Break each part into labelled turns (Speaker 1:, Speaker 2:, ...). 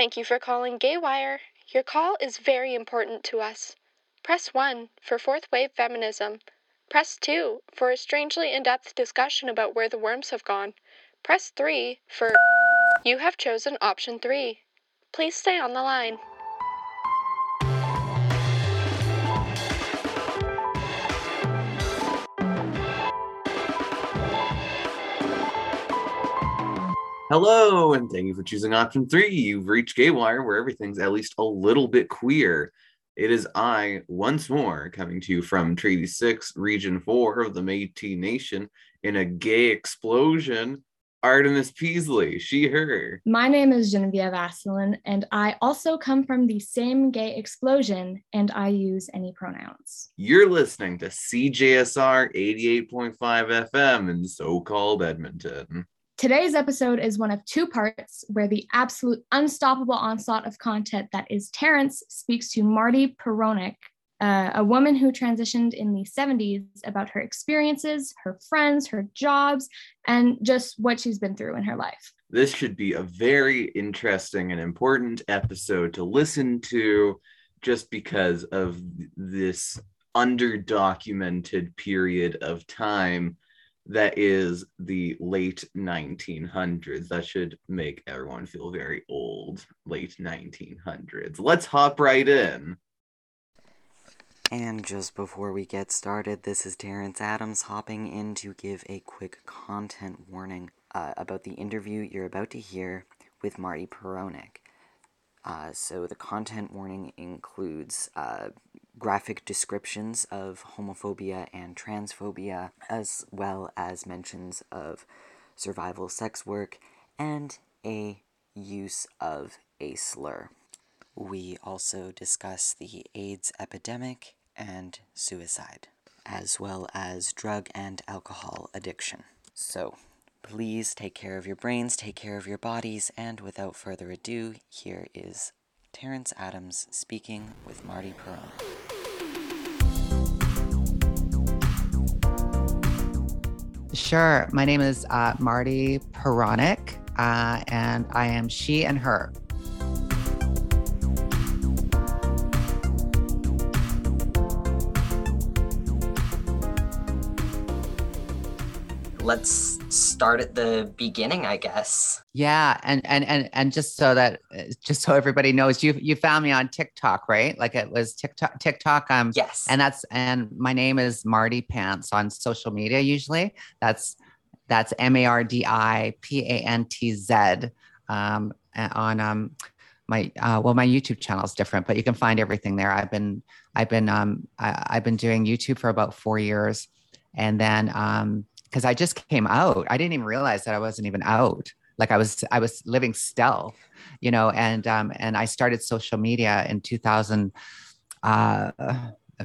Speaker 1: Thank you for calling Gaywire. Your call is very important to us. Press 1 for fourth wave feminism. Press 2 for a strangely in depth discussion about where the worms have gone. Press 3 for. You have chosen option 3. Please stay on the line.
Speaker 2: Hello, and thank you for choosing option three. You've reached Gaywire, where everything's at least a little bit queer. It is I, once more, coming to you from Treaty 6, Region 4 of the Métis Nation in a gay explosion. Artemis Peasley, she, her.
Speaker 3: My name is Genevieve Asselin, and I also come from the same gay explosion, and I use any pronouns.
Speaker 2: You're listening to CJSR 88.5 FM in so called Edmonton.
Speaker 3: Today's episode is one of two parts where the absolute unstoppable onslaught of content that is Terrence speaks to Marty Peronic, uh, a woman who transitioned in the 70s, about her experiences, her friends, her jobs, and just what she's been through in her life.
Speaker 2: This should be a very interesting and important episode to listen to just because of this underdocumented period of time that is the late 1900s. That should make everyone feel very old. Late 1900s. Let's hop right in.
Speaker 4: And just before we get started, this is Terrence Adams hopping in to give a quick content warning uh, about the interview you're about to hear with Marty Peronic. Uh, so the content warning includes uh, graphic descriptions of homophobia and transphobia, as well as mentions of survival sex work and a use of a slur. We also discuss the AIDS epidemic and suicide, as well as drug and alcohol addiction. So, please take care of your brains, take care of your bodies, and without further ado, here is Terrence Adams speaking with Marty Perron.
Speaker 5: Sure. My name is uh, Marty Peronic, uh, and I am she and her.
Speaker 6: Let's start at the beginning, I guess.
Speaker 5: Yeah, and and and and just so that just so everybody knows, you you found me on TikTok, right? Like it was TikTok. TikTok. Um.
Speaker 6: Yes.
Speaker 5: And that's and my name is Mardi Pantz on social media. Usually, that's that's M A R D I P A N T Z. Um. On um. My uh, well, my YouTube channel is different, but you can find everything there. I've been I've been um I, I've been doing YouTube for about four years, and then um because I just came out. I didn't even realize that I wasn't even out. Like I was, I was living stealth, you know, and um, and I started social media in 2000, uh,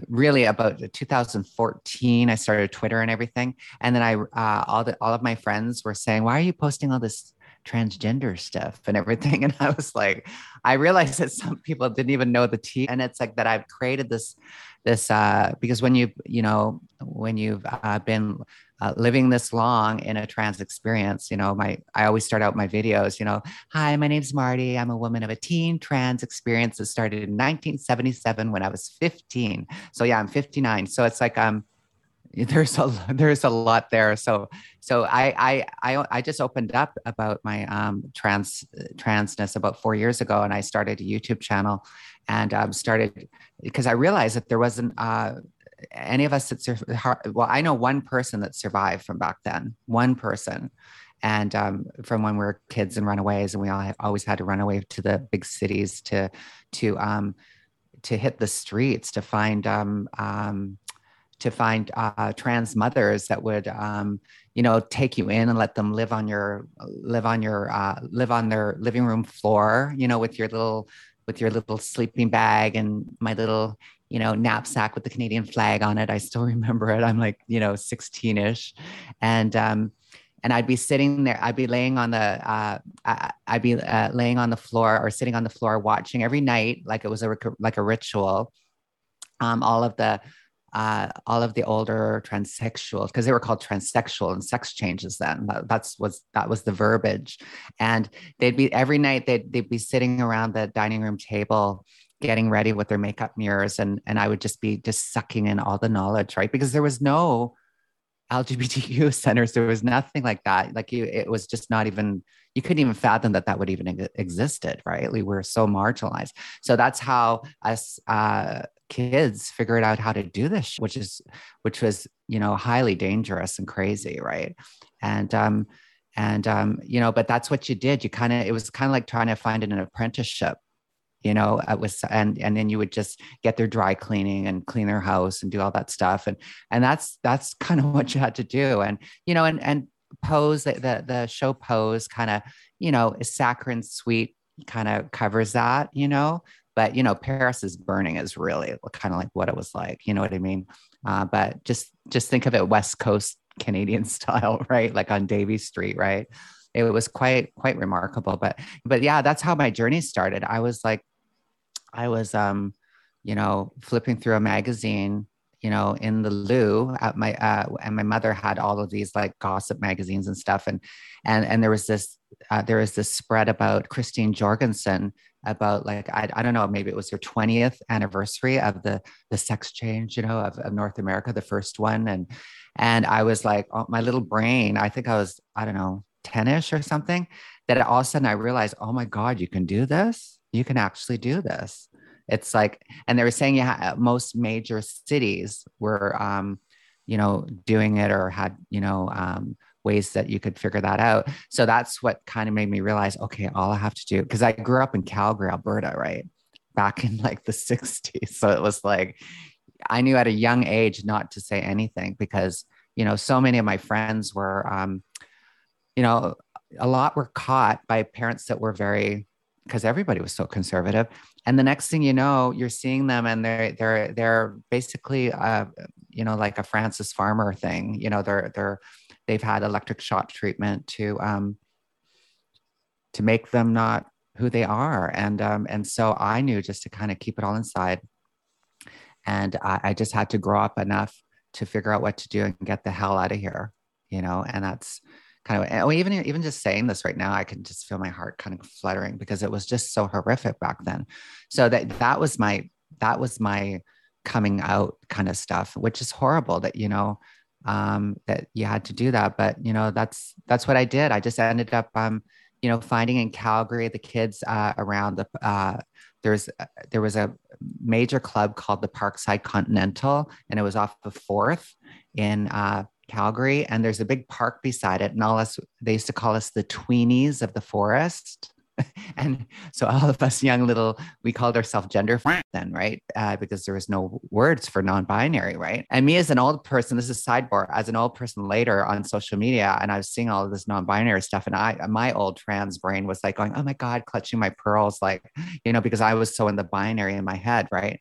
Speaker 5: really about 2014. I started Twitter and everything, and then I, uh, all the all of my friends were saying, "Why are you posting all this transgender stuff and everything?" And I was like, I realized that some people didn't even know the T, and it's like that I've created this this uh, because when you you know when you've uh, been uh, living this long in a trans experience you know my i always start out my videos you know hi my name's marty. I'm a woman of a teen trans experience. That started in 1977 when i was 15 so yeah i'm 59 so it's like um there's a there's a lot there. So so i i i, I just opened up about my um trans transness about four years ago and i started a youtube channel and um, started because i realized that there wasn't uh any of us that sur- well i know one person that survived from back then one person. And um, from when we were kids and runaways and we all have, always had to run away to the big cities to to um, to hit the streets to find um, um, to find uh, trans mothers that would um, you know take you in and let them live on your live on your uh, live on their living room floor you know with your little with your little sleeping bag and my little you know, knapsack with the Canadian flag on it. I still remember it. I'm like, you know, 16 ish. And, um, and I'd be sitting there, I'd be laying on the, uh, I'd be uh, laying on the floor or sitting on the floor watching every night, like it was a, like a ritual. Um, all of the, uh, all of the older transsexuals because they were called transsexual and sex changes then that, that's was that was the verbiage and they'd be every night they'd, they'd be sitting around the dining room table getting ready with their makeup mirrors and and i would just be just sucking in all the knowledge right? Because there was no lgbtq centers. There was nothing like that. Like you it was just not even you couldn't even fathom that that would even existed right? We were so marginalized. So that's how us uh, kids figured out how to do this which is which was you know highly dangerous and crazy right? And um and um you know but that's what you did. You kind of it was kind of like trying to find an apprenticeship you know it was and and then you would just get their dry cleaning and clean their house and do all that stuff. And and that's that's kind of what you had to do. And you know and and pose the the, show pose kind of you know is saccharine sweet kind of covers that you know? But you know paris is burning is really kind of like what it was like you know what i mean? Uh, but just just think of it west coast canadian style right? Like on davie street right? It was quite quite remarkable. But but yeah that's how my journey started. I was like I was, um, you know, flipping through a magazine, you know, in the loo at my, uh, and my mother had all of these like gossip magazines and stuff. And, and, and there was this, uh, there was this spread about Christine Jorgensen about like, I, I don't know, maybe it was her 20th anniversary of the, the sex change, you know, of, of North America, the first one. And, and I was like, oh, my little brain, I think I was, I don't know, 10ish or something that all of a sudden I realized, oh my God, you can do this you can actually do this. It's like, and they were saying, yeah, most major cities were, um, you know, doing it or had, you know, um, ways that you could figure that out. So that's what kind of made me realize, okay, all I have to do, because I grew up in Calgary, Alberta, right? Back in like the 60s. So it was like, I knew at a young age not to say anything because, you know, so many of my friends were, um, you know, a lot were caught by parents that were very because everybody was so conservative. And the next thing you know, you're seeing them and they're they're they're basically uh, you know like a Frances Farmer thing. You know, they're they're they've had electric shock treatment to um to make them not who they are. And um and so I knew just to kind of keep it all inside. And I, I just had to grow up enough to figure out what to do and get the hell out of here, you know, and that's kind of even even just saying this right now i can just feel my heart kind of fluttering because it was just so horrific back then. So that that was my that was my coming out kind of stuff which is horrible that you know um, that you had to do that. But you know that's that's what i did. I just ended up um, you know finding in calgary the kids uh, around the uh, there's uh, there was a major club called the parkside continental and it was off the fourth in uh, Calgary, and there's a big park beside it. And all us, they used to call us the tweenies of the forest. and so all of us young little, we called ourselves gender friends then, right? Uh, because there was no words for non-binary, right? And me as an old person, this is sidebar, as an old person later on social media, and I was seeing all of this non-binary stuff, and I, my old trans brain was like going, "Oh my god," clutching my pearls, like you know, because I was so in the binary in my head, right?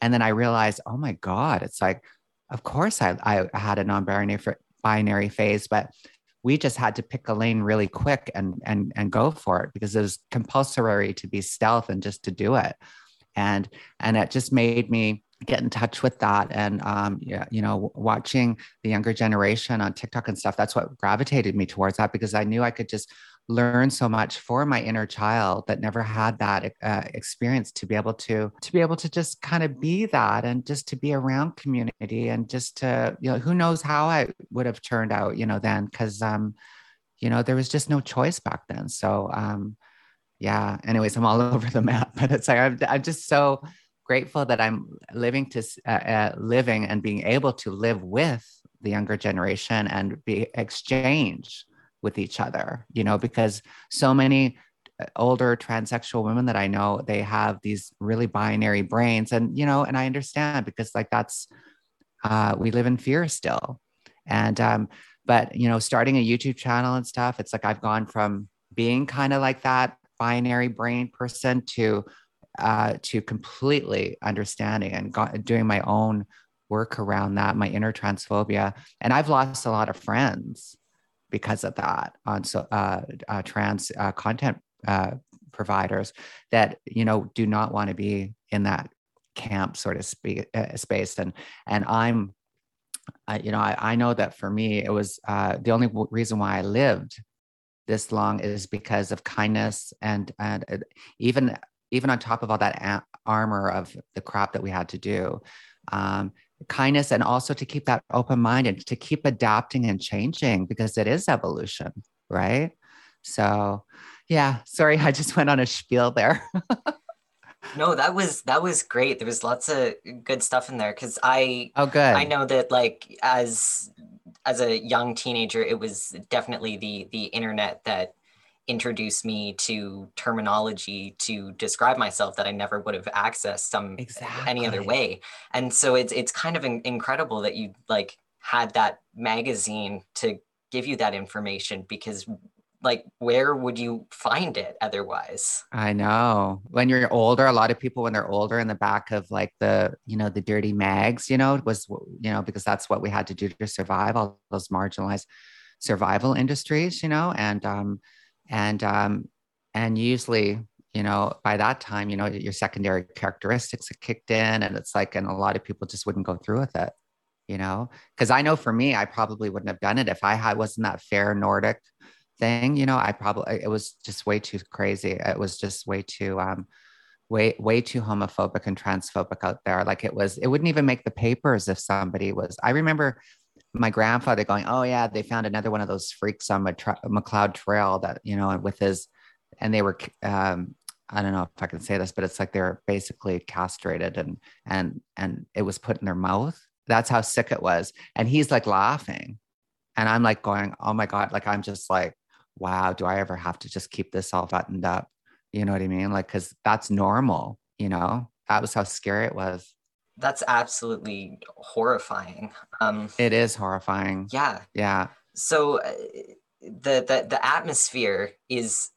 Speaker 5: And then I realized, oh my god, it's like of course I, I had a non-binary binary phase, but we just had to pick a lane really quick and and and go for it because it was compulsory to be stealth and just to do it. And and it just made me get in touch with that and um, yeah, you know watching the younger generation on tiktok and stuff that's what gravitated me towards that because i knew i could just learn so much for my inner child that never had that uh, experience to be able to to be able to just kind of be that and just to be around community and just to you know who knows how I would have turned out you know then because um you know there was just no choice back then. So um yeah. Anyways I'm all over the map but it's like I'm, I'm just so grateful that I'm living to uh, uh, living and being able to live with the younger generation and be exchange with each other, you know, because so many uh, older transsexual women that I know, they have these really binary brains. And, you know, and I understand because like that's, uh, we live in fear still. And, um, but, you know, starting a YouTube channel and stuff, it's like I've gone from being kind of like that binary brain person to, uh, to completely understanding and got, doing my own work around that, my inner transphobia. And I've lost a lot of friends because of that on so uh, uh, trans uh, content uh, providers that you know do not want to be in that camp sort of spe- uh, space. And and i'm you know I, I know that for me it was uh, the only w- reason why i lived this long is because of kindness and and even even on top of all that a- armor of the crap that we had to do um, kindness and also to keep that open mind and to keep adapting and changing because it is evolution right? So yeah sorry i just went on a spiel there.
Speaker 6: No that was that was great. There was lots of good stuff in there because i
Speaker 5: oh good.
Speaker 6: I know that like as as a young teenager it was definitely the the internet that introduced me to terminology to describe myself that I never would have accessed some
Speaker 5: exactly.
Speaker 6: any other way. And so it's it's kind of in, incredible that you like had that magazine to give you that information because like where would you find it otherwise
Speaker 5: i know when you're older a lot of people when they're older in the back of like the you know the dirty mags you know was you know because that's what we had to do to survive all those marginalized survival industries you know and um and um and usually you know by that time you know your secondary characteristics have kicked in and it's like and a lot of people just wouldn't go through with it you know? Because i know for me i probably wouldn't have done it if i had wasn't that fair nordic thing you know? I probably it was just way too crazy. It was just way too um way way too homophobic and transphobic out there. Like it was it wouldn't even make the papers if somebody was i remember my grandfather going oh yeah they found another one of those freaks on macleod trail that you know with his and they were um I don't know if I can say this, but it's like they're basically castrated and and and it was put in their mouth. That's how sick it was. And he's like laughing. And I'm like going, oh my God, like I'm just like, wow, do I ever have to just keep this all buttoned up? You know what I mean? Like, cause that's normal, you know? That was how scary it was.
Speaker 6: That's absolutely horrifying. Um
Speaker 5: it is horrifying.
Speaker 6: Yeah.
Speaker 5: Yeah.
Speaker 6: So uh, the the the atmosphere is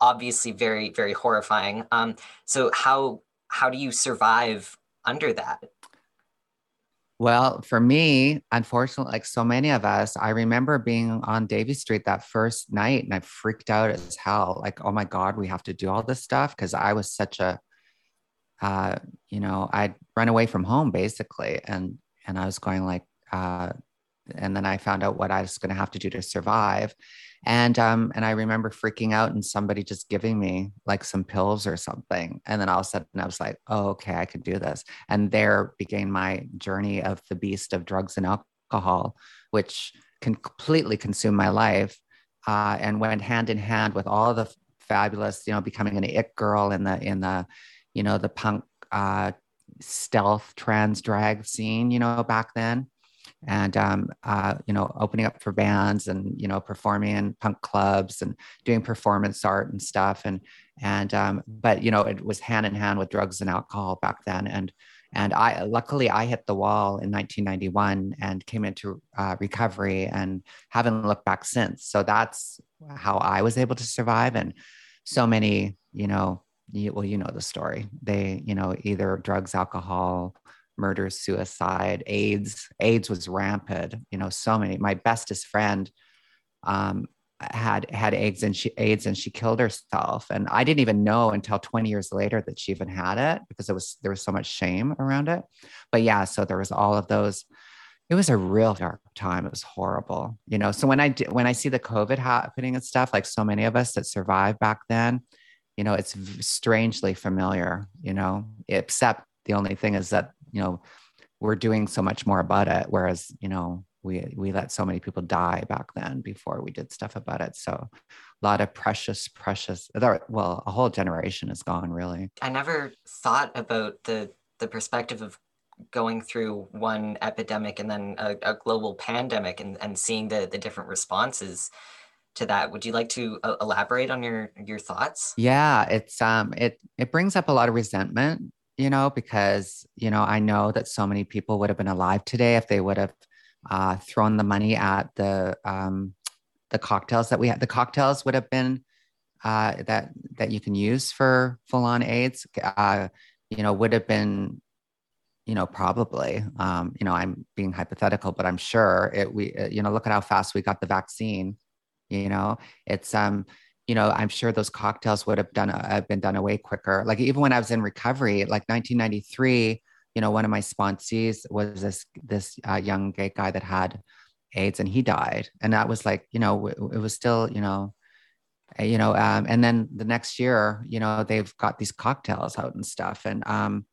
Speaker 6: obviously very very horrifying. Um so how how do you survive under that?
Speaker 5: Well, for me, unfortunately, like so many of us, I remember being on Davie Street that first night and I freaked out as hell. Like, oh my God, we have to do all this stuff. Cause I was such a, uh, you know, I'd run away from home basically. And, and I was going like, uh, and then I found out what I was going to have to do to survive. And um and i remember freaking out and somebody just giving me like some pills or something. And then all of a sudden i was like oh okay i could do this. And there began my journey of the beast of drugs and alcohol which can completely consume my life uh, and went hand in hand with all the fabulous you know becoming an it girl in the in the you know the punk uh, stealth trans drag scene you know back then and um, uh, you know opening up for bands and you know performing in punk clubs and doing performance art and stuff and and um, but you know it was hand in hand with drugs and alcohol back then and and I luckily I hit the wall in 1991 and came into uh, recovery and haven't looked back since. So that's how I was able to survive. And so many, you know, you, well, you know the story. They, you know, either drugs, alcohol, murder, suicide, AIDS. AIDS was rampant. You know, so many. My bestest friend um, had had AIDS and she AIDS and she killed herself. And I didn't even know until 20 years later that she even had it because it was there was so much shame around it. But yeah, so there was all of those. It was a real dark time. It was horrible, you know. So when I when I see the COVID happening and stuff, like so many of us that survived back then, you know, it's strangely familiar, you know. Except the only thing is that you know we're doing so much more about it whereas you know we we let so many people die back then before we did stuff about it so a lot of precious precious well a whole generation is gone really
Speaker 6: i never thought about the the perspective of going through one epidemic and then a, a global pandemic and, and seeing the the different responses to that would you like to uh, elaborate on your your thoughts
Speaker 5: yeah it's um it it brings up a lot of resentment you know, because, you know, I know that so many people would have been alive today if they would have uh, thrown the money at the, um, the cocktails that we had. The cocktails would have been uh, that, that you can use for full on AIDS, uh, you know, would have been, you know, probably, um, you know, I'm being hypothetical, but I'm sure it, we, uh, you know, look at how fast we got the vaccine, you know, it's, um, you know, I'm sure those cocktails would have done have been done away quicker. Like even when I was in recovery, like 1993, you know, one of my sponsees was this this uh, young gay guy that had AIDS and he died, and that was like, you know, it, it was still, you know, eh, you know, um, and then the next year, you know, they've got these cocktails out and stuff, and um,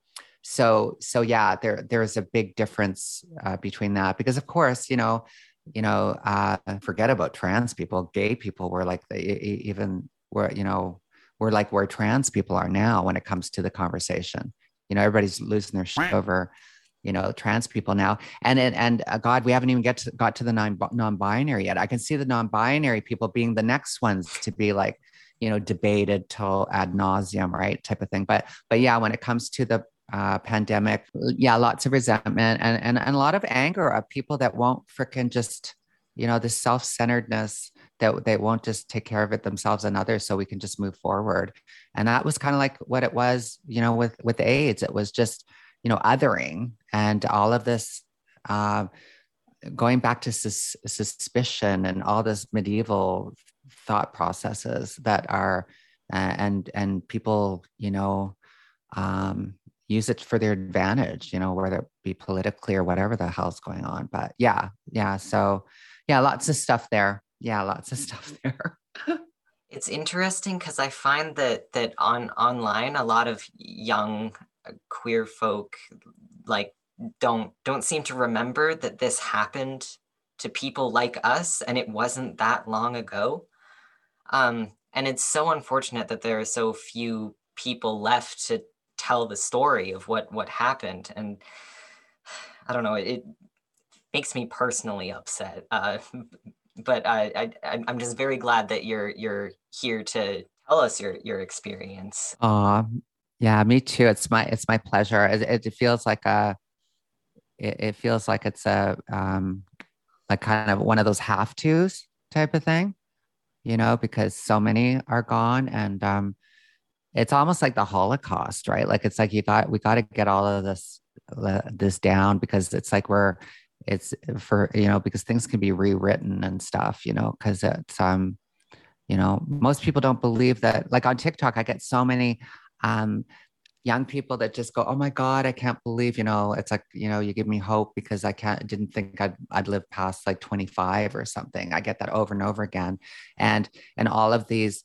Speaker 5: so so yeah, there there's a big difference uh, between that because of course, you know, you know, uh, forget about trans people, gay people were like the, even were you know, we're like where trans people are now when it comes to the conversation. You know, everybody's losing their shit over, you know, trans people now. And and, and uh, God, we haven't even get to, got to the non non-binary yet. I can see the non-binary people being the next ones to be like, you know, debated till ad nauseum, right? Type of thing. But but yeah, when it comes to the uh, pandemic. Yeah, lots of resentment and, and, and a lot of anger of people that won't freaking just, you know, this self centeredness that they won't just take care of it themselves and others so we can just move forward. And that was kind of like what it was, you know, with, with AIDS. It was just, you know, othering and all of this. Uh, going back to sus- suspicion and all this medieval thought processes that are and and people you know um, use it for their advantage, you know, whether it be politically or whatever the hell's going on. But yeah, yeah. So yeah, lots of stuff there. Yeah, lots of stuff there.
Speaker 6: it's interesting because I find that that on online a lot of young uh, queer folk like don't don't seem to remember that this happened to people like us and it wasn't that long ago. Um, and it's so unfortunate that there are so few people left to tell the story of what what happened. And i don't know it, makes me personally upset. Uh, but I, I i'm just very glad that you're you're here to tell us your your experience.
Speaker 5: Uh yeah me too. It's my it's my pleasure. It, it feels like a it, it feels like it's a um like kind of one of those have tos type of thing you know because so many are gone. And um it's almost like the holocaust right? Like it's like you got we got to get all of this this down because it's like we're it's for you know because things can be rewritten and stuff you know because it's um you know most people don't believe that like on tiktok i get so many um young people that just go oh my god i can't believe you know it's like you know you give me hope because i can't didn't think i'd i'd live past like 25 or something. I get that over and over again. And and all of these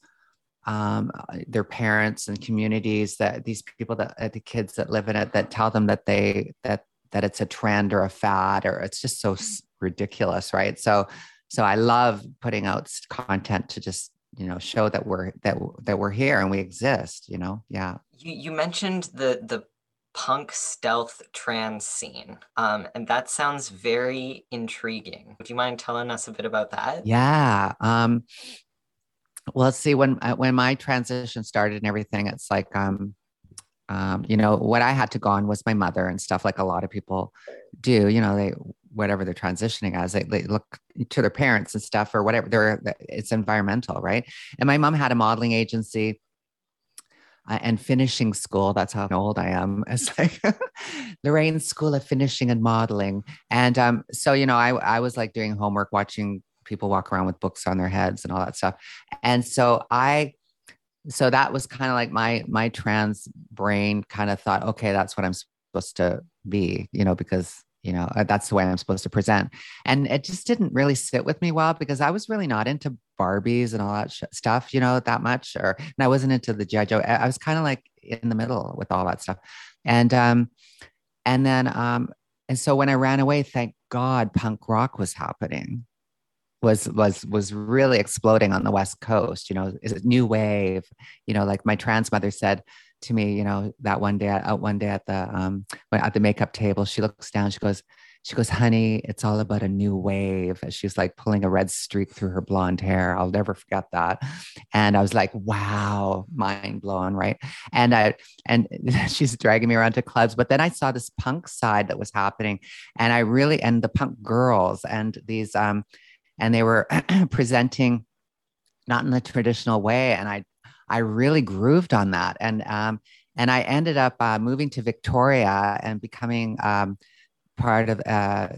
Speaker 5: um, their parents and communities that these people that uh, the kids that live in it that tell them that they that that it's a trend or a fad or it's just so ridiculous right? So so i love putting out content to just you know show that we're that that we're here and we exist you know? Yeah.
Speaker 6: You you mentioned the the punk stealth trans scene um, and that sounds very intriguing. Would you mind telling us a bit about that?
Speaker 5: Yeah um, well see when uh, when my transition started and everything it's like um um you know what i had to go on was my mother and stuff like a lot of people do you know they whatever they're transitioning as they, they look to their parents and stuff or whatever they're it's environmental right and my mom had a modeling agency uh, and finishing school. That's how old I am. It's like Lorraine School of Finishing and Modeling. And um, so, you know, I, I was like doing homework, watching people walk around with books on their heads and all that stuff. And so I, so that was kind of like my my trans brain kind of thought, okay, that's what I'm supposed to be, you know, because you know uh, that's the way I'm supposed to present. And it just didn't really sit with me well because I was really not into Barbies and all that sh- stuff, you know, that much. Or and I wasn't into the GI Joe. I, I was kind of like in the middle with all that stuff. And um, and then um, and so when I ran away, thank God, punk rock was happening was was was really exploding on the west coast you know is it new wave? You know like my trans mother said to me you know that one day out one day at the um at the makeup table she looks down she goes she goes honey it's all about a new wave. She's like pulling a red streak through her blonde hair. I'll never forget that. And i was like wow mind blown right? And i and she's dragging me around to clubs but then i saw this punk side that was happening and i really and the punk girls and these um and they were presenting not in the traditional way and i i really grooved on that and um and i ended up uh, moving to victoria and becoming um part of uh,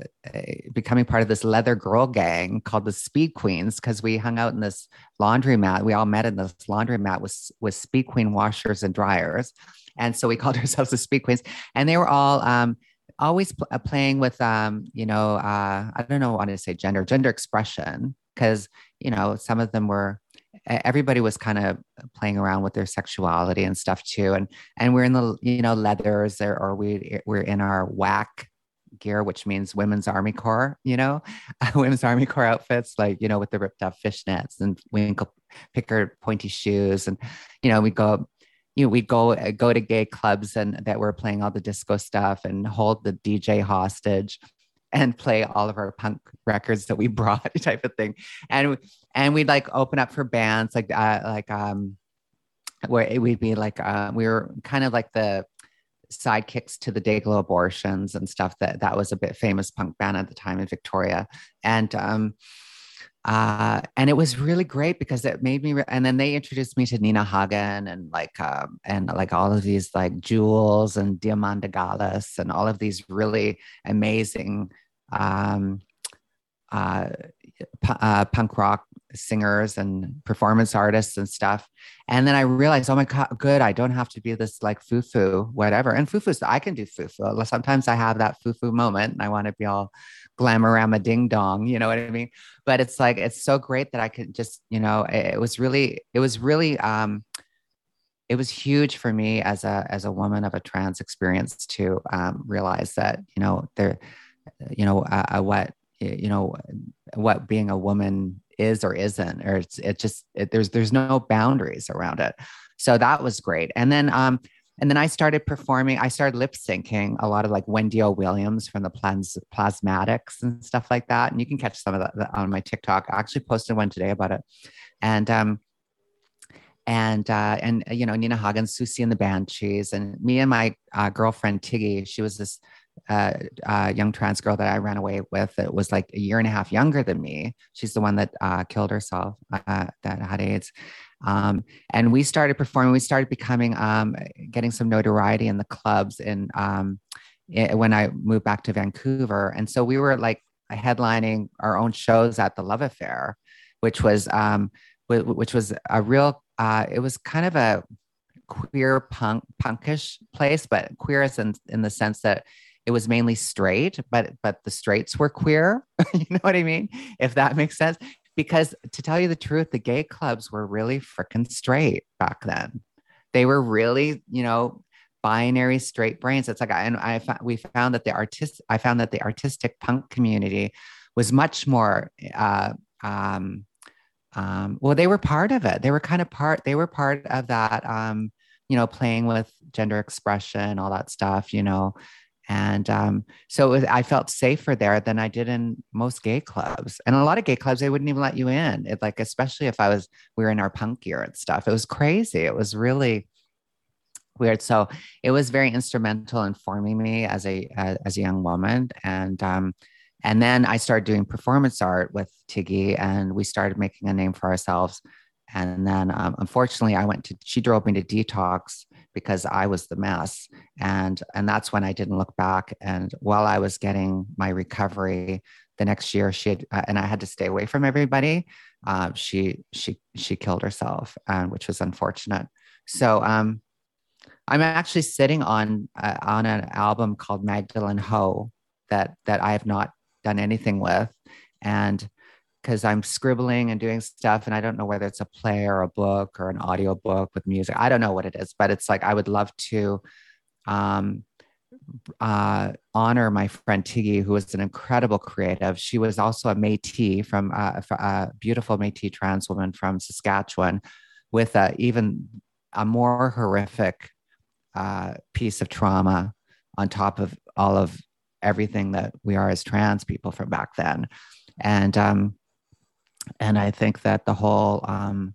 Speaker 5: becoming part of this leather girl gang called the Speed Queens because we hung out in this laundromat. We all met in this laundromat with with Speed Queen washers and dryers, and so we called ourselves the Speed Queens. And they were all um, always pl- uh, playing with, um, you know, uh, I don't know what to say, gender, gender expression, because you know some of them were everybody was kind of playing around with their sexuality and stuff too and and we're in the you know leathers or, or we we're in our whack gear, which means women's army corps, you know, women's army corps outfits, like, you know, with the ripped up fishnets and winkle picker pointy shoes. And, you know, we go, you know, we'd go go to gay clubs and that were playing all the disco stuff and hold the DJ hostage and play all of our punk records that we brought type of thing. And and we'd like open up for bands like uh, like um where it would be like uh, we were kind of like the sidekicks to the Dayglo abortions and stuff that that was a bit famous punk band at the time in Victoria. And um uh, and it was really great because it made me re- and then they introduced me to Nina Hagen and like um, and like all of these like Jules and Diamanda Galás and all of these really amazing um, uh, p- uh, punk rock singers and performance artists and stuff. And then I realized, oh my God, good. I don't have to be this like foo foo, whatever. And foo foo's, I can do foo foo. Sometimes I have that foo foo moment and I want to be all glamorama ding dong, you know what I mean? But it's like, it's so great that I could just, you know, it, it was really, it was really, um, it was huge for me as a as a woman of a trans experience to um, realize that you know there you know uh, uh what you know what being a woman is or isn't or it's it just it, there's there's no boundaries around it so that was great and then um and then I started performing. I started lip syncing a lot of like Wendy O. Williams from the Plas- Plasmatics and stuff like that. And you can catch some of that on my TikTok. I actually posted one today about it. And um, and uh, and you know Nina Hagen, Siouxsie and the Banshees, and me and my uh, girlfriend Tiggy. She was this uh, uh, young trans girl that I ran away with that was like a year and a half younger than me. She's the one that uh, killed herself, uh, that had AIDS. Um, and we started performing. We started becoming, um, getting some notoriety in the clubs in, um, it, when I moved back to Vancouver. And so we were like headlining our own shows at the Love Affair, which was, um, which was a real, uh, it was kind of a queer punk punkish place, but queer in, in the sense that it was mainly straight, but but the straights were queer. you know what I mean? If that makes sense. Because to tell you the truth, the gay clubs were really freaking straight back then. They were really, you know, binary straight brains. It's like, I and I we found that the artist, I found that the artistic punk community was much more, uh, um, um, well, they were part of it. They were kind of part, they were part of that, um, you know, playing with gender expression, all that stuff, you know, and um, so was, I felt safer there than I did in most gay clubs. And a lot of gay clubs, they wouldn't even let you in. It, like, especially if I was, we were in our punk gear and stuff. It was crazy. It was really weird. So it was very instrumental in forming me as a, as a young woman. And, um, and then I started doing performance art with Tiggy and we started making a name for ourselves. And then um, unfortunately, I went to, she drove me to detox because I was the mess. And, and that's when I didn't look back. And while I was getting my recovery the next year, she had, uh, and I had to stay away from everybody. Uh, she, she, she killed herself, uh, which was unfortunate. So, um, I'm actually sitting on, uh, on an album called Magdalene Ho that, that I have not done anything with. And because I'm scribbling and doing stuff and I don't know whether it's a play or a book or an audio book with music. I don't know what it is, but it's like I would love to um, uh, honor my friend Tiggy, who was an incredible creative. She was also a Métis from uh, a beautiful Métis trans woman from Saskatchewan, with a, even a more horrific uh, piece of trauma on top of all of everything that we are as trans people from back then. And um, and I think that the whole um,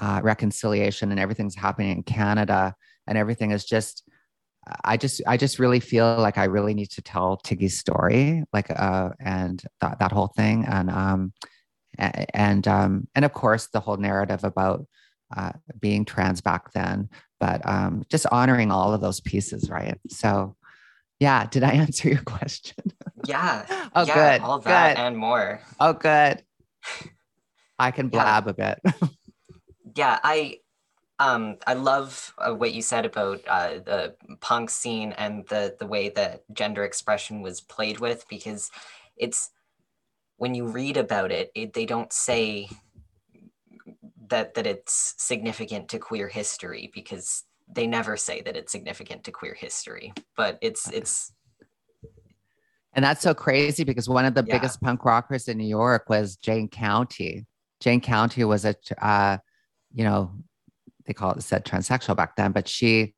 Speaker 5: uh, reconciliation and everything's happening in Canada and everything is just. I just, I just really feel like I really need to tell Tiggy's story, like, uh, and th- that whole thing, and um, and um, and of course the whole narrative about uh, being trans back then, but um, just honoring all of those pieces, right? So, yeah. Did I answer your question?
Speaker 6: Yeah.
Speaker 5: oh,
Speaker 6: yeah,
Speaker 5: good.
Speaker 6: All that
Speaker 5: good.
Speaker 6: and more.
Speaker 5: oh, good. I can
Speaker 6: Yeah.
Speaker 5: blab a bit.
Speaker 6: Yeah, I um I love uh, what you said about uh, the punk scene and the the way that gender expression was played with because it's when you read about it, it they don't say that that it's significant to queer history because they never say that it's significant to queer history but it's it's
Speaker 5: And that's so crazy because one of the
Speaker 6: Yeah.
Speaker 5: biggest punk rockers in New York was Jane County. Jane County was a, uh, you know, they call it the said transsexual back then, but she,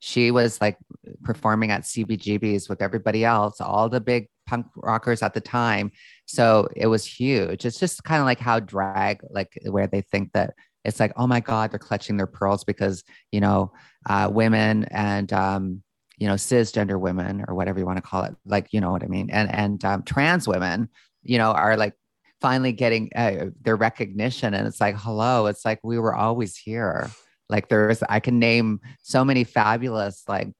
Speaker 5: she was like performing at CBGBs with everybody else, all the big punk rockers at the time. So it was huge. It's just kind of like how drag, like where they think that it's like, oh my God, they're clutching their pearls because, you know, uh, women and, um, you know cisgender women or whatever you want to call it like you know what i mean? And and um, trans women you know are like finally getting uh, their recognition and it's like hello it's like we were always here. Like there's i can name so many fabulous like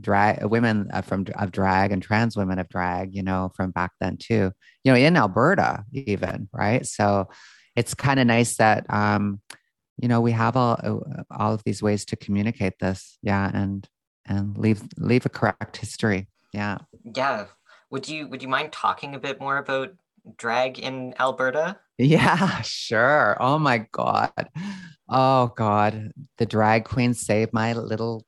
Speaker 5: drag women uh, from of drag and trans women of drag you know from back then too you know in alberta even right? So it's kind of nice that um you know we have all uh, all of these ways to communicate this yeah and and leave leave a correct history. Yeah.
Speaker 6: yeah would you would you mind talking a bit more about drag in alberta
Speaker 5: Yeah, sure. Oh my God. Oh God. The drag queen saved my little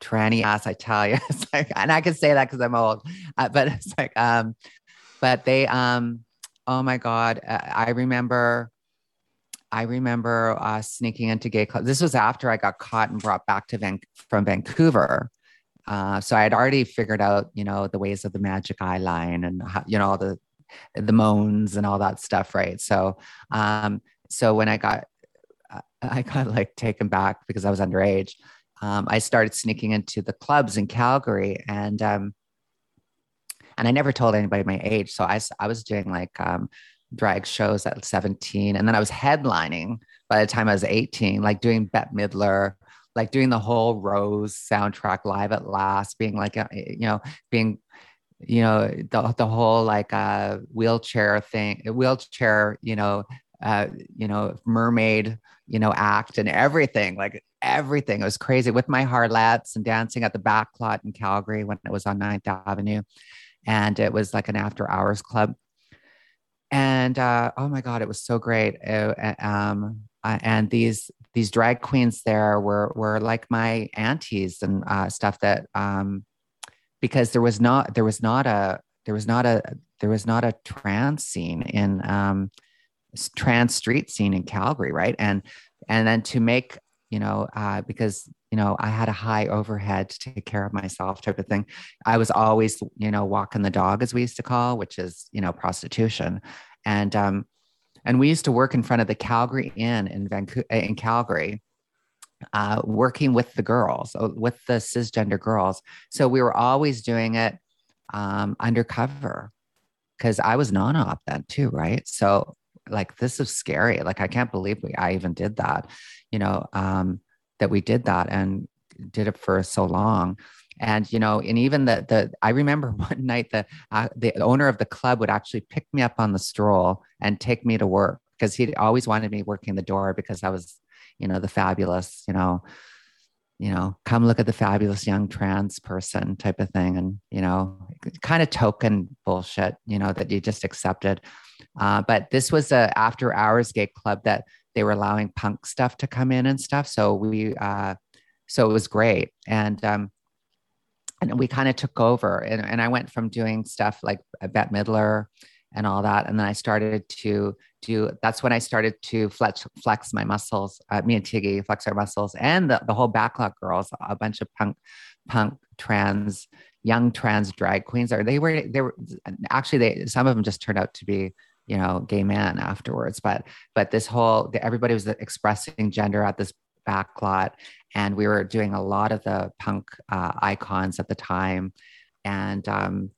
Speaker 5: tranny ass, I tell you. It's like, and I can say that because I'm old. Uh, but it's like, um, but they um, oh my God. Uh, I remember I remember uh, sneaking into gay clubs. This was after I got caught and brought back to Van- from Vancouver. Uh, so I had already figured out, you know, the ways of the magic eye line and how, you know all the the moans and all that stuff, right? So, um, so when I got uh, I got like taken back because I was underage. Um, I started sneaking into the clubs in Calgary, and um, and I never told anybody my age. So I I was doing like um, drag shows at 17, and then I was headlining by the time I was 18, like doing Bette Midler, like doing the whole Rose soundtrack live at last, being like a, you know being you know the the whole like uh wheelchair thing, wheelchair you know uh you know mermaid you know act and everything like everything. It was crazy. With my harlettes and dancing at the back lot in Calgary when it was on 9th Avenue and it was like an after hours club and uh, oh my god it was so great. Uh, um, uh, and these these drag queens there were were like my aunties and uh, stuff that um, because there was not there was not a there was not a there was not a trans scene in um, trans street scene in Calgary right? And and then to make you know uh, because you know I had a high overhead to take care of myself type of thing. I was always you know walking the dog as we used to call which is you know prostitution. And um and we used to work in front of the Calgary Inn in Vancouver in Calgary uh, working with the girls uh, with the cisgender girls. So we were always doing it um, undercover because I was non-op then too right? So like this is scary. Like I can't believe we I even did that you know um, that we did that and did it for so long. And you know and even the the i remember one night the uh, the owner of the club would actually pick me up on the stroll and take me to work because he always wanted me working the door because i was you know the fabulous you know you know come look at the fabulous young trans person type of thing. And you know kind of token bullshit you know that you just accepted. Uh, but this was a after hours gay club that they were allowing punk stuff to come in and stuff. So we uh so it was great. And um and we kind of took over and, and i went from doing stuff like bette midler and all that. And then i started to do that's when i started to flex flex my muscles uh, me and tiggy flex our muscles and the, the whole backlot girls a bunch of punk punk trans young trans drag queens are, they were they were actually they some of them just turned out to be you know gay man afterwards. But but this whole everybody was expressing gender at this backlot and we were doing a lot of the punk uh, icons at the time. And um,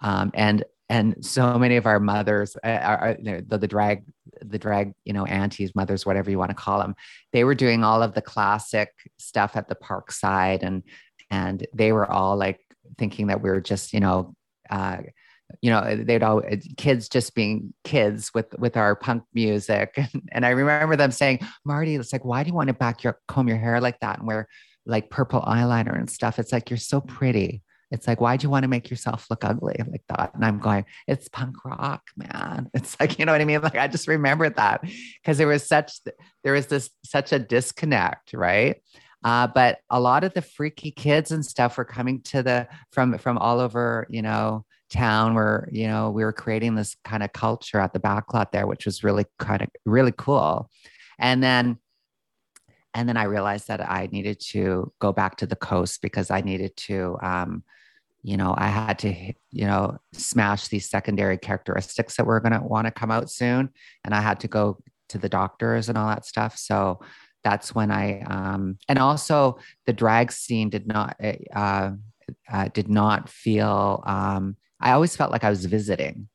Speaker 5: um, and and so many of our mothers uh, are, you know, the, the drag the drag you know aunties mothers whatever you want to call them they were doing all of the classic stuff at the park side and and they were all like thinking that we were just, you know, uh, you know, they'd all kids just being kids with with our punk music, and I remember them saying, "Marty, it's like, why do you want to back your comb your hair like that and wear like purple eyeliner and stuff? It's like you're so pretty." It's like, why do you want to make yourself look ugly like that? And I'm going, it's punk rock, man. It's like, you know what I mean? Like, I just remembered that because there was such, there was this such a disconnect, right? Uh, but a lot of the freaky kids and stuff were coming to the from from all over, you know, town where you know we were creating this kind of culture at the backlot there, which was really kind of really cool. And then and then I realized that I needed to go back to the coast because I needed to um, you know, I had to, you know, smash these secondary characteristics that were going to want to come out soon. And I had to go to the doctors and all that stuff. So that's when I, um, and also the drag scene did not, eh, uh, uh, did not feel, um, I always felt like I was visiting.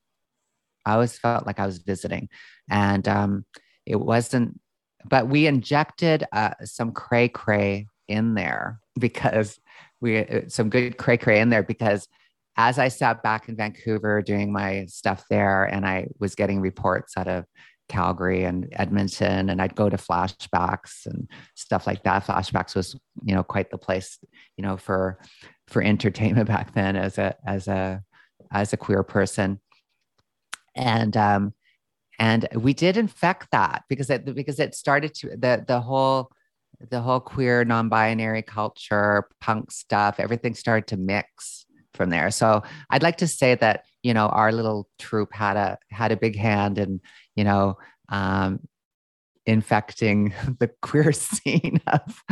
Speaker 5: I always felt like I was visiting. And um, it wasn't, but we injected uh, some cray cray in there because we uh, some good cray cray in there because as I sat back in Vancouver doing my stuff there, and I was getting reports out of Calgary and Edmonton, and I'd go to flashbacks and stuff like that. Flashbacks was, you know, quite the place, you know, for for entertainment back then as a as a as a queer person, and um, and we did infect that because it because it started to the the whole the whole queer non-binary culture punk stuff everything started to mix from there. So i'd like to say that you know our little troupe had a had a big hand in you know um, infecting the queer scene of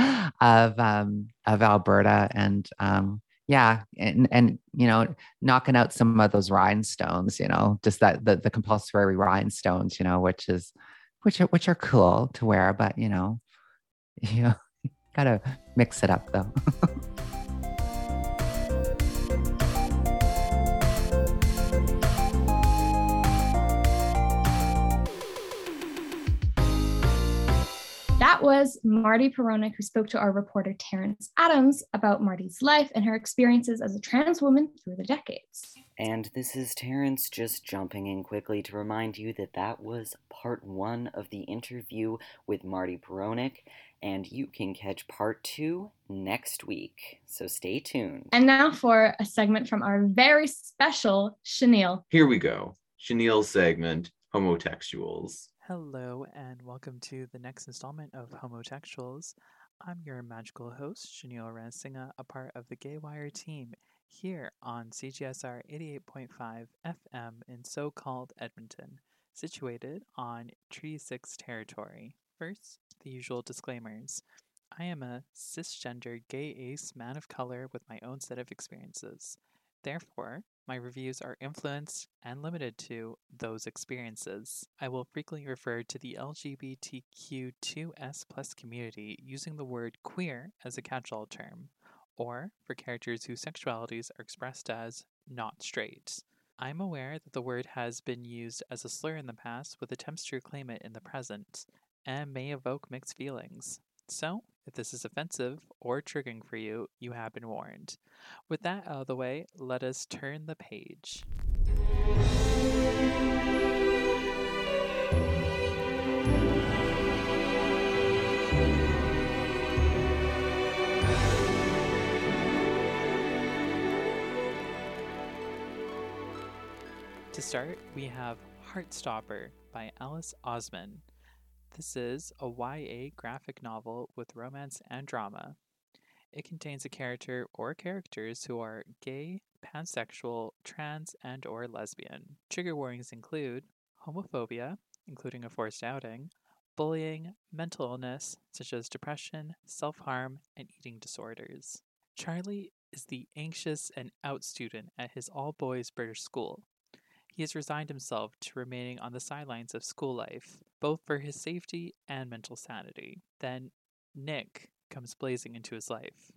Speaker 5: of um, of alberta and um, yeah and and you know knocking out some of those rhinestones you know just that the, the compulsory rhinestones you know which is which are which are cool to wear but you know Yeah, gotta mix it up though.
Speaker 3: That was Marty Peronic, who spoke to our reporter Terrence Adams about Marty's life and her experiences as a trans woman through the decades.
Speaker 4: And this is Terrence just jumping in quickly to remind you that that was part one of the interview with Marty Peronic and you can catch part two next week. So stay tuned.
Speaker 3: And now for a segment from our very special Chenille.
Speaker 2: Here we go. Chenille's segment, Homotextuals.
Speaker 7: Hello, and welcome to the next installment of Homotextuals. I'm your magical host, Chenille Ranasinga, a part of the Gay Wire team here on CJSR 88.5 FM in so called Edmonton, situated on Treaty 6 territory. First, the usual disclaimers. I am a cisgender gay ace man of color with my own set of experiences. Therefore, my reviews are influenced and limited to those experiences. I will frequently refer to the LGBTQ2S plus community using the word queer as a catch all term, or for characters whose sexualities are expressed as not straight. I'm aware that the word has been used as a slur in the past with attempts to reclaim it in the present, and may evoke mixed feelings. So, if this is offensive or triggering for you, you have been warned. With that out of the way, let us turn the page. To start, we have Heartstopper by Alice Oseman. This is a YA graphic novel with romance and drama. It contains a character or characters who are gay, pansexual, trans, and or lesbian. Trigger warnings include homophobia, including a forced outing, bullying, mental illness such as depression, self-harm, and eating disorders. Charlie is the anxious and out student at his all-boys British school. He has resigned himself to remaining on the sidelines of school life, both for his safety and mental sanity. Then Nick comes blazing into his life.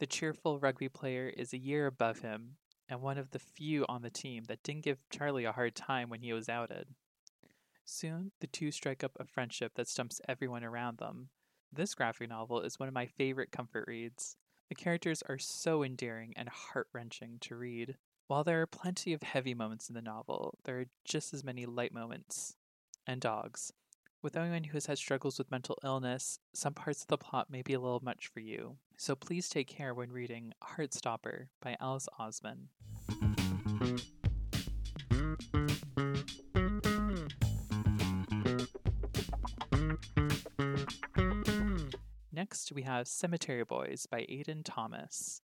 Speaker 7: The cheerful rugby player is a year above him and one of the few on the team that didn't give Charlie a hard time when he was outed. Soon, the two strike up a friendship that stumps everyone around them. This graphic novel is one of my favorite comfort reads. The characters are so endearing and heart wrenching to read. While there are plenty of heavy moments in the novel, there are just as many light moments. And dogs. With anyone who has had struggles with mental illness, some parts of the plot may be a little much for you. So please take care when reading Heartstopper by Alice Oseman. Next, we have Cemetery Boys by Aiden Thomas.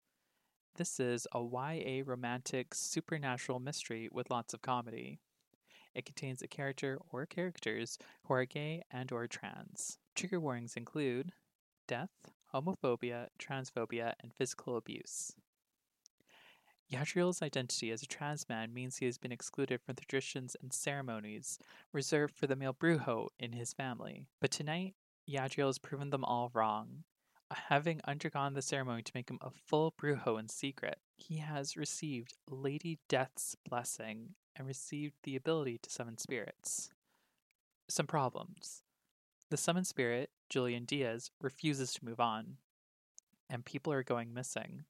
Speaker 7: This is a YA romantic supernatural mystery with lots of comedy. It contains a character or characters who are gay and or trans. Trigger warnings include death, homophobia, transphobia, and physical abuse. Yadriel's identity as a trans man means he has been excluded from traditions and ceremonies reserved for the male brujo in his family. But tonight, Yadriel has proven them all wrong. Having undergone the ceremony to make him a full brujo in secret, he has received Lady Death's blessing and received the ability to summon spirits. Some problems. The summoned spirit, Julian Diaz, refuses to move on, and people are going missing.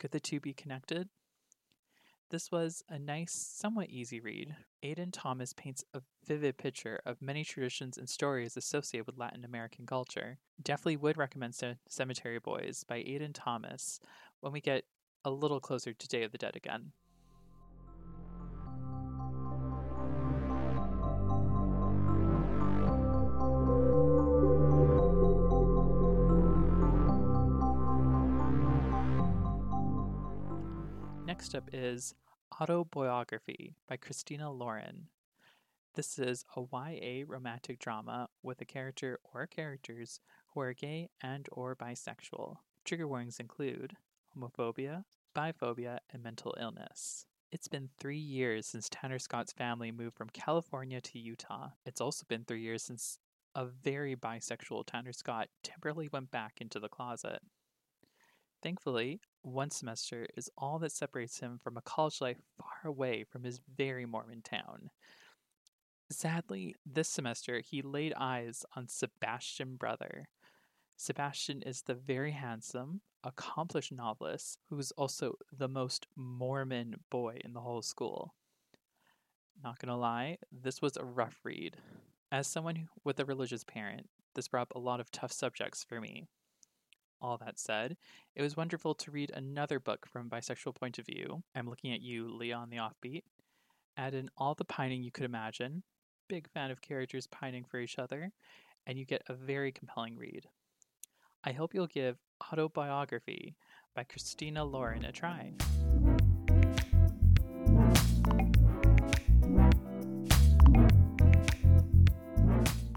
Speaker 7: Could the two be connected? This was a nice, somewhat easy read. Aiden Thomas paints a vivid picture of many traditions and stories associated with Latin American culture. Definitely would recommend Cemetery Boys by Aiden Thomas when we get a little closer to Day of the Dead again. Next up is Autoboyography by Christina Lauren. This is a YA romantic drama with a character or characters who are gay and or bisexual. Trigger warnings include homophobia, biphobia, and mental illness. It's been three years since Tanner Scott's family moved from California to Utah. It's also been three years since a very bisexual Tanner Scott temporarily went back into the closet. Thankfully, one semester is all that separates him from a college life far away from his very Mormon town. Sadly, this semester he laid eyes on Sebastian Brother. Sebastian is the very handsome, accomplished novelist who is also the most Mormon boy in the whole school. Not gonna lie, this was a rough read. As someone with a religious parent, this brought up a lot of tough subjects for me. All that said, it was wonderful to read another book from a bisexual point of view. I'm looking at you, Leah on the Offbeat. Add in all the pining you could imagine. Big fan of characters pining for each other, and you get a very compelling read. I hope you'll give Autoboyography by Christina Lauren a try.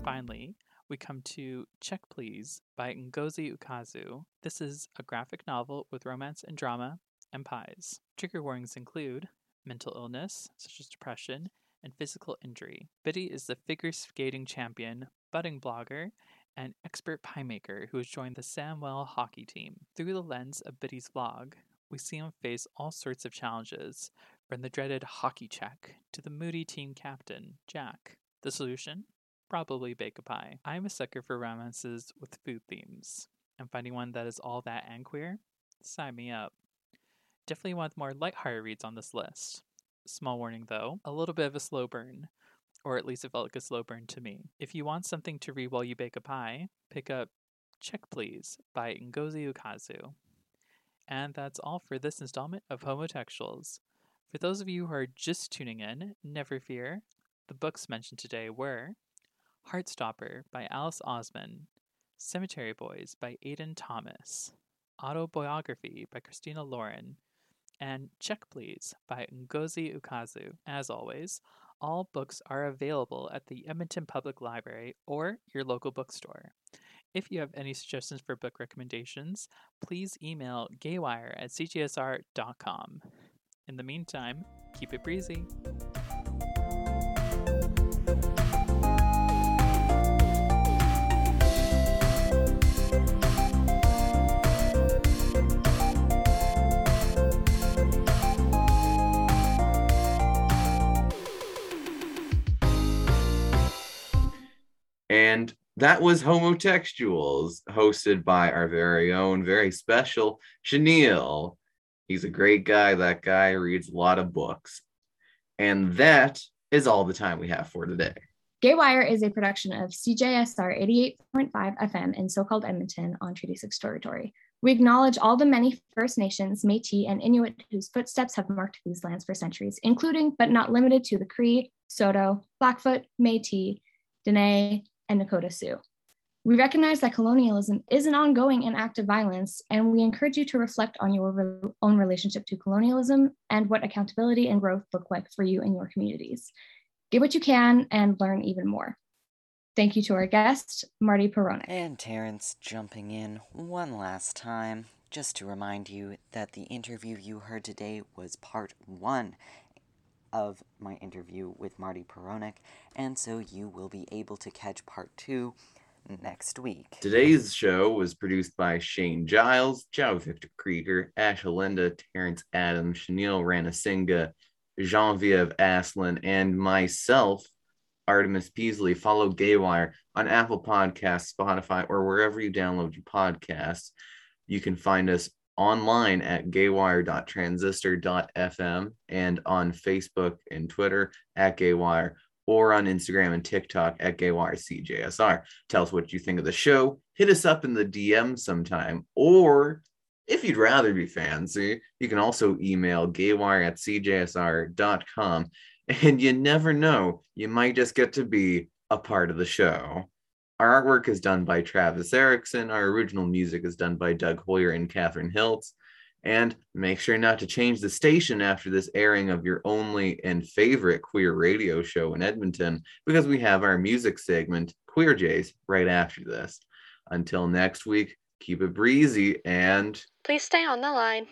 Speaker 7: Finally, we come to Check Please by Ngozi Ukazu. This is a graphic novel with romance and drama and pies. Trigger warnings include mental illness, such as depression, and physical injury. Bitty is the figure skating champion, budding blogger, and expert pie maker who has joined the Samwell hockey team. Through the lens of Bitty's vlog, we see him face all sorts of challenges, from the dreaded hockey check to the moody team captain, Jack. The solution? Probably bake a pie. I'm a sucker for romances with food themes, and finding one that is all that and queer? Sign me up. Definitely want more lighthearted reads on this list. Small warning though, a little bit of a slow burn, or at least it felt like a slow burn to me. If you want something to read while you bake a pie, pick up Check Please by Ngozi Ukazu. And that's all for this installment of Homotextuals. For those of you who are just tuning in, never fear. The books mentioned today were Heartstopper by Alice Oseman, Cemetery Boys by Aiden Thomas, Autoboyography by Christina Lauren, and Check Please by Ngozi Ukazu. As always, all books are available at the Edmonton Public Library or your local bookstore. If you have any suggestions for book recommendations, please email gaywire at cjsr.com. In the meantime, keep it breezy.
Speaker 2: And that was Homotextuals, hosted by our very own, very special Chenille. He's a great guy. That guy reads a lot of books. And that is all the time we have for today.
Speaker 3: Gaywire is a production of CJSR 88.5 FM in so-called Edmonton on Treaty 6 territory. We acknowledge all the many First Nations, Métis, and Inuit whose footsteps have marked these lands for centuries, including but not limited to the Cree, Saulteaux, Blackfoot, Métis, Dene, and Nakota Sioux. We recognize that colonialism is an ongoing and active violence, and we encourage you to reflect on your re- own relationship to colonialism and what accountability and growth look like for you and your communities. Give what you can and learn even more. Thank you to our guest, Marty Peronic.
Speaker 4: And Terrence jumping in one last time, just to remind you that the interview you heard today was part one of my interview with Marty Peronic, and so you will be able to catch part two next week.
Speaker 2: Today's show was produced by Shane Giles, Joe Victor Krieger, Asha Linda, Terrence Adams, Chenille Ranasinga, Genevieve Aslin, and myself, Artemis Peasley. Follow Gaywire on Apple Podcasts, Spotify, or wherever you download your podcasts. You can find us online at gaywire.transistor.fm and on Facebook and Twitter at Gaywire or on Instagram and TikTok at GaywireCJSR. Tell us what you think of the show. Hit us up in the DM sometime. Or if you'd rather be fancy, you can also email gaywire at cjsr.com. And you never know, you might just get to be a part of the show. Our artwork is done by Travis Erickson. Our original music is done by Doug Hoyer and Catherine Hiltz. And make sure not to change the station after this airing of your only and favorite queer radio show in Edmonton, because we have our music segment, Queer Jays, right after this. Until next week, keep it breezy and
Speaker 1: Please stay on the line.